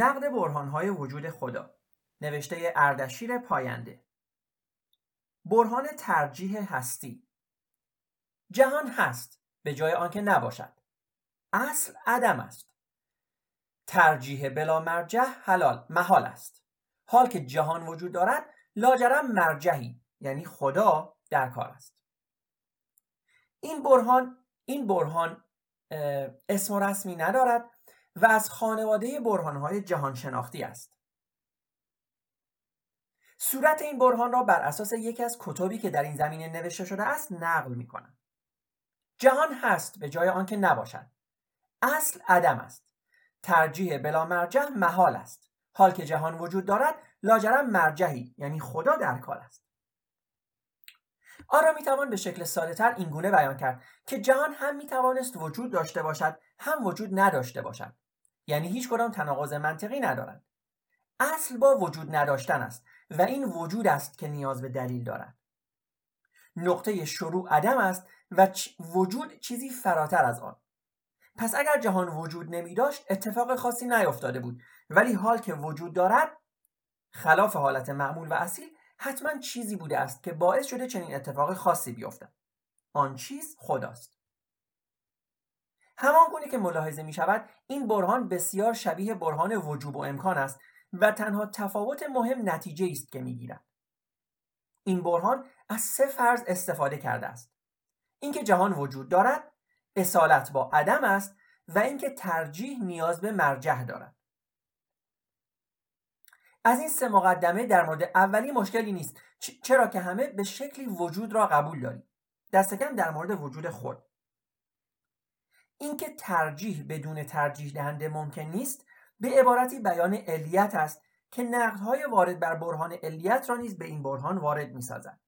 نقد برهانهای وجود خدا نوشته اردشیر پاینده. برهان ترجیح هستی. جهان هست به جای آنکه نباشد. اصل عدم است. ترجیح بلا مرجح حلال محال است. حال که جهان وجود دارد لاجرم مرجحی یعنی خدا در کار است. این برهان این برهان اسم و رسمی ندارد. و از خانواده برهانهای جهان شناختی است. صورت این برهان را بر اساس یکی از کتبی که در این زمینه نوشته شده است نقل می کنم. جهان هست به جای آنکه نباشد. اصل عدم است. ترجیح بلا مرجح محال است. حال که جهان وجود دارد لاجرم مرجحی یعنی خدا در کار است. آن را می‌توان به شکل ساده تر این گونه بیان کرد که جهان هم می‌توانست وجود داشته باشد هم وجود نداشته باشد. یعنی هیچ کدام تناقض منطقی ندارد اصل با وجود نداشتن است و این وجود است که نیاز به دلیل دارد. نقطه شروع عدم است و وجود چیزی فراتر از آن. پس اگر جهان وجود نمی داشت اتفاق خاصی نیفتاده بود. ولی حال که وجود دارد خلاف حالت معمول و اصیل حتما چیزی بوده است که باعث شده چنین اتفاق خاصی بیفتد آن چیز خداست. همان گونه که ملاحظه می شود این برهان بسیار شبیه برهان وجوب و امکان است و تنها تفاوت مهم نتیجه است که می گیرد. این برهان از سه فرض استفاده کرده است. اینکه جهان وجود دارد اصالت با عدم است و اینکه ترجیح نیاز به مرجح دارد. از این سه مقدمه در مورد اولی مشکلی نیست. چرا که همه به شکلی وجود را قبول داریم. دست کم در مورد وجود خود. اینکه ترجیح بدون ترجیح دهنده ممکن نیست به عبارتی بیان علیت است که نقدهای وارد بر برهان علیت را نیز به این برهان وارد می‌سازد.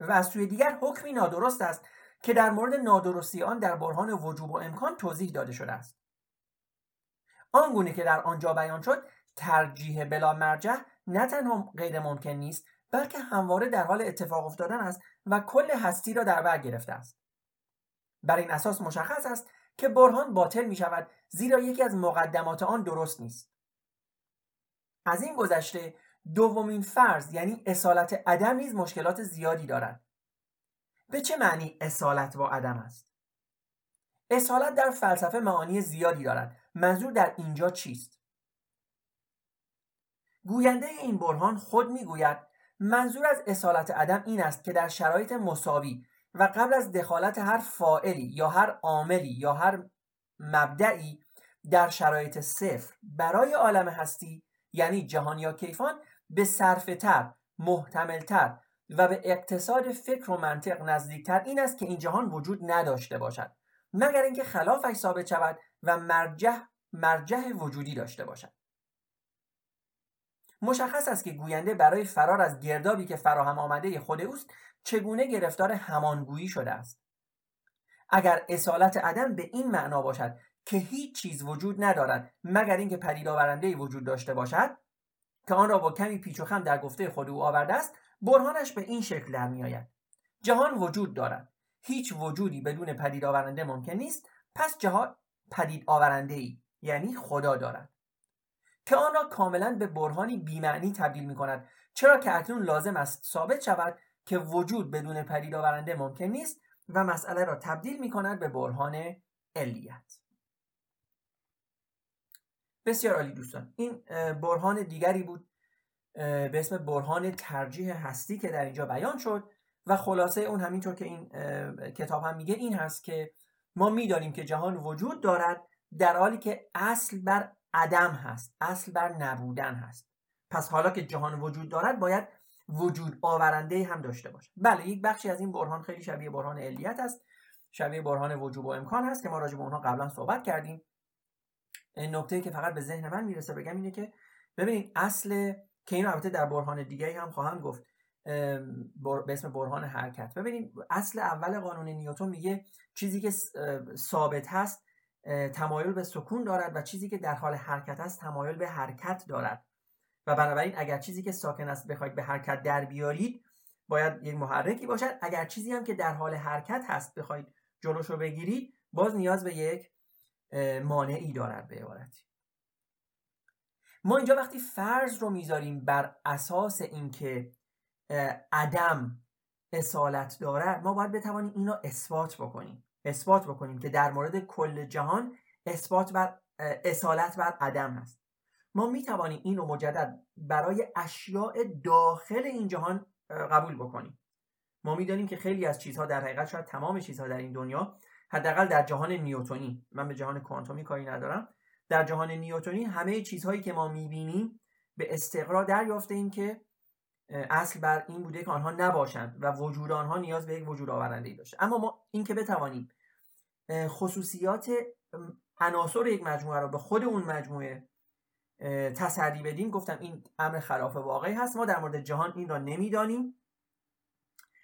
و از سوی دیگر حکمی نادرست است که در مورد نادرستی آن در برهان وجوب و امکان توضیح داده شده است. آنگونه که در آنجا بیان شد ترجیح بلا مرجح نه تنها غیر ممکن نیست بلکه همواره در حال اتفاق افتادن است و کل هستی را در بر گرفته است. بر این اساس مشخص است که برهان باطل می شود زیرا یکی از مقدمات آن درست نیست. از این گذشته دومین فرض یعنی اصالت عدم نیز مشکلات زیادی دارد. به چه معنی اصالت با عدم است؟ اصالت در فلسفه معانی زیادی دارد. منظور در اینجا چیست؟ گوینده این برهان خود می‌گوید منظور از اصالت عدم این است که در شرایط مساوی و قبل از دخالت هر فائلی یا هر عاملی یا هر مبدعی در شرایط صفر برای عالم هستی یعنی جهان یا کیفان به صرفتر محتملتر و به اقتصاد فکر و منطق نزدیکتر این است که این جهان وجود نداشته باشد مگر اینکه خلافش ثابت شود و مرجح مرجح وجودی داشته باشد. مشخص است که گوینده برای فرار از گردابی که فراهم آمده خود اوست چگونه گرفتار همانگویی شده است. اگر اصالت عدم به این معنا باشد که هیچ چیز وجود ندارد مگر اینکه پدید آورنده وجود داشته باشد که آن را با کمی پیچ و خم در گفته خود او آورده است برهانش به این شکل در میآید جهان وجود دارد. هیچ وجودی بدون پدید آورنده ممکن نیست پس جهان پدید آورنده ای یعنی خدا دارد. که آن را کاملا به برهانی بیمعنی تبدیل می کند چرا که اکنون لازم است ثابت شود که وجود بدون پدید آورنده ممکن نیست و مسئله را تبدیل می کند به برهان علیت. بسیار عالی دوستان این برهان دیگری بود به اسم برهان ترجیح هستی که در اینجا بیان شد و خلاصه اون همینطور که این کتاب هم میگه این هست که ما می‌دانیم که جهان وجود دارد در حالی که اصل بر عدم هست اصل بر نبودن هست. پس حالا که جهان وجود دارد باید وجود آورنده هم داشته باشه بله یک بخشی از این برهان خیلی شبیه برهان علیت است شبیه برهان وجوب و امکان هست که ما راجع به اونها قبلا صحبت کردیم. این نکته که فقط به ذهن من می‌رسه بگم اینه که ببینید اصل که این البته در برهان دیگری هم خواهم گفت به اسم برهان حرکت. ببینید اصل اول قانون نیوتن میگه چیزی که ثابت هست تمایل به سکون دارد و چیزی که در حال حرکت است تمایل به حرکت دارد. و بنابراین اگر چیزی که ساکن است بخواید به حرکت در بیارید باید یک محرکی باشد. اگر چیزی هم که در حال حرکت هست بخواید جلوش رو بگیرید باز نیاز به یک مانعی دارد به عبارتی. ما اینجا وقتی فرض رو می‌ذاریم بر اساس اینکه عدم اصالت دارد ما باید بتوانیم اینو اثبات بکنیم. اثبات بکنیم که در مورد کل جهان اثبات بر اصالت بر عدم هست ما می توانیم این رو مجدد برای اشیاء داخل این جهان قبول بکنیم. ما می‌دانیم که خیلی از چیزها در حقیقت شاید تمام چیزها در این دنیا حداقل در جهان نیوتونی من به جهان کوانتومی کاری ندارم. در جهان نیوتونی همه چیزهایی که ما می‌بینیم به استقرا دریافته ایم که اصل بر این بوده که آنها نباشند و وجود آنها نیاز به یک وجود آورنده ای داشته اما ما این که بتوانیم خصوصیات عناصر یک مجموعه رو به خود اون مجموعه تسری بدیم گفتم این امر خلاف واقعی هست. ما در مورد جهان این را نمی‌دانیم.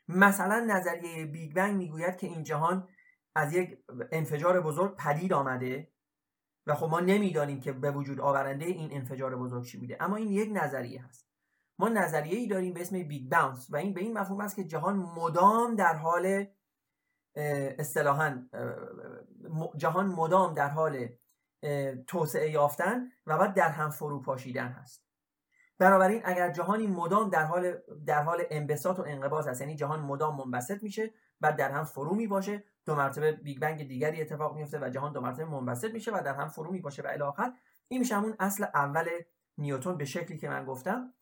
مثلا نظریه بیگ بنگ می‌گوید که این جهان از یک انفجار بزرگ پدید آمده و خب ما نمی‌دانیم که به وجود آورنده این انفجار بزرگ چی بوده. اما این یک نظریه هست. ما نظریه ای داریم به اسم بیگ باونس و این به این مفهوم است که جهان مدام در حال اصطلاحا جهان مدام در حال توسعه یافتن و بعد در هم فرو پاشیدن هست. بنابراین اگر جهانی مدام در حال در حال انبساط و انقباض هست یعنی جهان مدام منبسط میشه بعد در هم فرو می باشه دو مرتبه بیگ بنگ دیگری اتفاق میفته و جهان دو مرتبه منبسط میشه و در هم فرو می باشه و الی آخر این میشه همون اصل اول نیوتن به شکلی که من گفتم.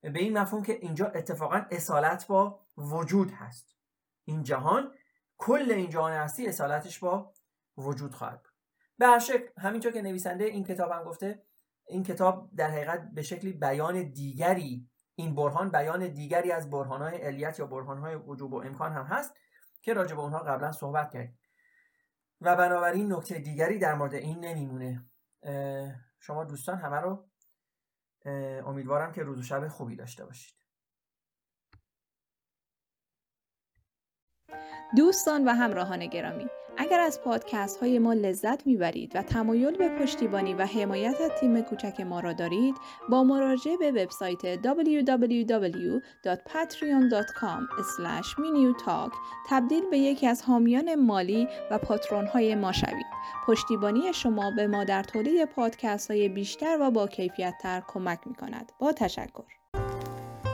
به این مفهوم که اینجا اتفاقا اصالت با وجود هست. این جهان کل این جهان هستی اصالتش با وجود خواهد به هر شکل همینطور که نویسنده این کتاب هم گفته این کتاب در حقیقت به شکلی بیان دیگری این برهان بیان دیگری از برهانهای علیت یا برهانهای وجوب و امکان هم هست که راجع به اونها قبلا صحبت کردیم. و بنابراین نکته دیگری در مورد این نمیمونه. شما دوستان همه رو امیدوارم که روز و شب خوبی داشته باشید. دوستان و همراهان گرامی اگر از پادکست های ما لذت می‌برید و تمایل به پشتیبانی و حمایت از تیم کوچک ما را دارید با مراجعه به وبسایت www.patreon.com talk تبدیل به یکی از حامیان مالی و patron های ما شوید. پشتیبانی شما به ما در تولید پادکست های بیشتر و با کیفیت تر کمک می کند با تشکر.